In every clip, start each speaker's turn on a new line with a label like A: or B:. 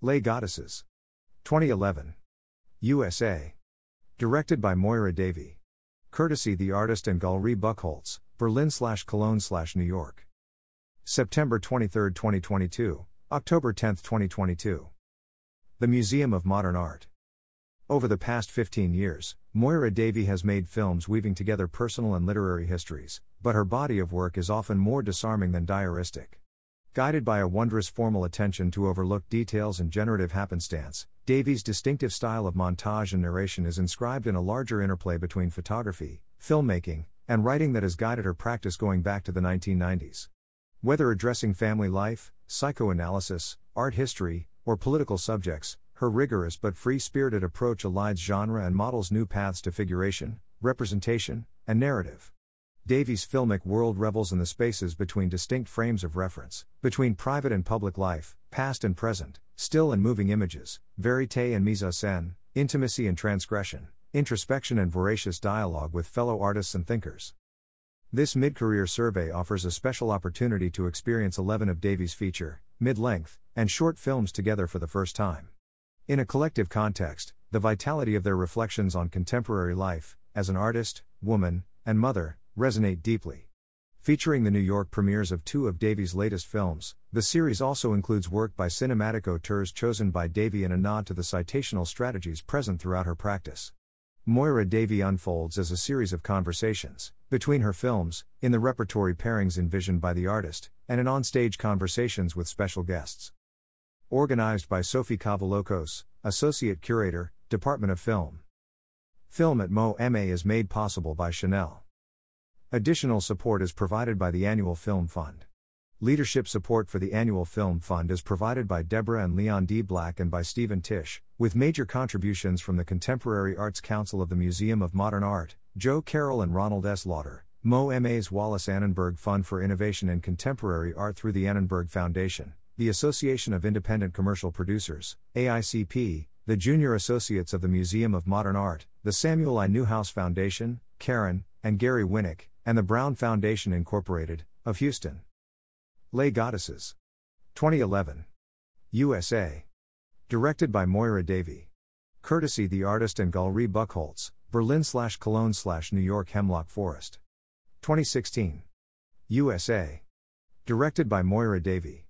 A: Les Goddesses. 2011. USA. Directed by Moira Davey. Courtesy the artist and Galerie Buchholz, Berlin slash Cologne slash New York. September 23, 2022, October 10, 2022. The Museum of Modern Art. Over the past 15 years, Moira Davey has made films weaving together personal and literary histories, but her body of work is often more disarming than diaristic. Guided by a wondrous formal attention to overlooked details and generative happenstance, Davey's distinctive style of montage and narration is inscribed in a larger interplay between photography, filmmaking, and writing that has guided her practice going back to the 1990s. Whether addressing family life, psychoanalysis, art history, or political subjects, her rigorous but free spirited approach elides genre and models new paths to figuration, representation, and narrative. Davey's filmic world revels in the spaces between distinct frames of reference, between private and public life, past and present, still and moving images, verite and mise en scène, intimacy and transgression, introspection and voracious dialogue with fellow artists and thinkers. This mid career survey offers a special opportunity to experience 11 of Davey's feature, mid length, and short films together for the first time. In a collective context, the vitality of their reflections on contemporary life, as an artist, woman, and mother, resonate deeply. Featuring the New York premieres of two of Davey's latest films, the series also includes work by cinematic auteurs chosen by Davey in a nod to the citational strategies present throughout her practice. Moira Davey unfolds as a series of conversations, between her films, in the repertory pairings envisioned by the artist, and in onstage conversations with special guests. Organized by Sophie Cavoulacos, Associate Curator, Department of Film. Film at MoMA is made possible by Chanel. Additional support is provided by the Annual Film Fund. Leadership support for the Annual Film Fund is provided by Deborah and Leon D. Black and by Steven Tisch, with major contributions from the Contemporary Arts Council of the Museum of Modern Art, Jo Carole and Ronald S. Lauder, MoMA's Wallis Annenberg Fund for Innovation in Contemporary Art through the Annenberg Foundation, the Association of Independent Commercial Producers, AICP, the Junior Associates of the Museum of Modern Art, the Samuel I. Newhouse Foundation, Karen, and Gary Winnick, and the Brown Foundation Incorporated, of Houston. Les Goddesses. 2011. USA. Directed by Moira Davey. Courtesy the artist and Galerie Buchholz, Berlin slash Cologne slash New York Hemlock Forest. 2016. USA. Directed by Moira Davey.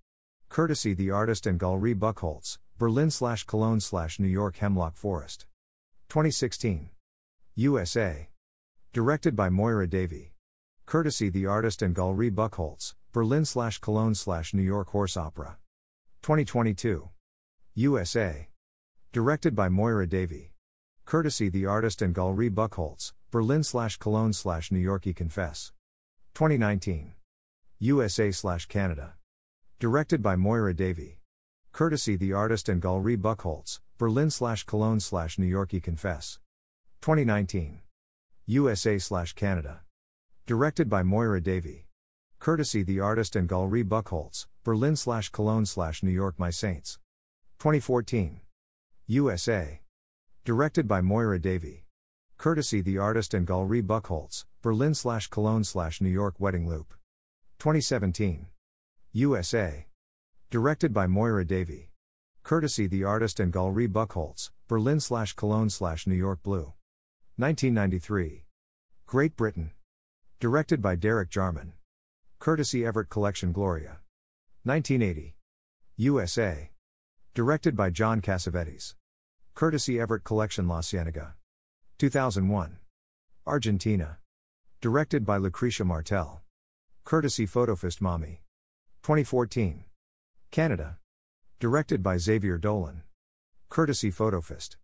A: Courtesy the artist and Galerie Buchholz, Berlin slash Cologne slash New York Hemlock Forest. 2016. USA. Directed by Moira Davey. Courtesy the artist and Galerie Buchholz, Berlin slash Cologne slash New York Horse Opera. 2022. USA. Directed by Moira Davey. Courtesy the artist and Galerie Buchholz, Berlin slash Cologne slash New York Confess. 2019. USA slash Canada. Directed by Moira Davey. Courtesy the artist and Galerie Buchholz, Berlin slash Cologne slash New York Confess. 2019. USA slash Canada. Directed by Moira Davey. Courtesy the artist and Galerie Buchholz, Berlin slash Cologne slash New York My Saints. 2014. USA. Directed by Moira Davey. Courtesy the artist and Galerie Buchholz, Berlin slash Cologne slash New York Wedding Loop. 2017. USA. Directed by Moira Davey. Courtesy the artist and Galerie Buchholz, Berlin slash Cologne slash New York Blue. 1993. Great Britain. Directed by Derek Jarman. Courtesy Everett Collection Gloria. 1980. USA. Directed by John Cassavetes. Courtesy Everett Collection La Ciénaga. 2001. Argentina. Directed by Lucrecia Martel. Courtesy Photofest Mommy. 2014. Canada. Directed by Xavier Dolan. Courtesy Photofest.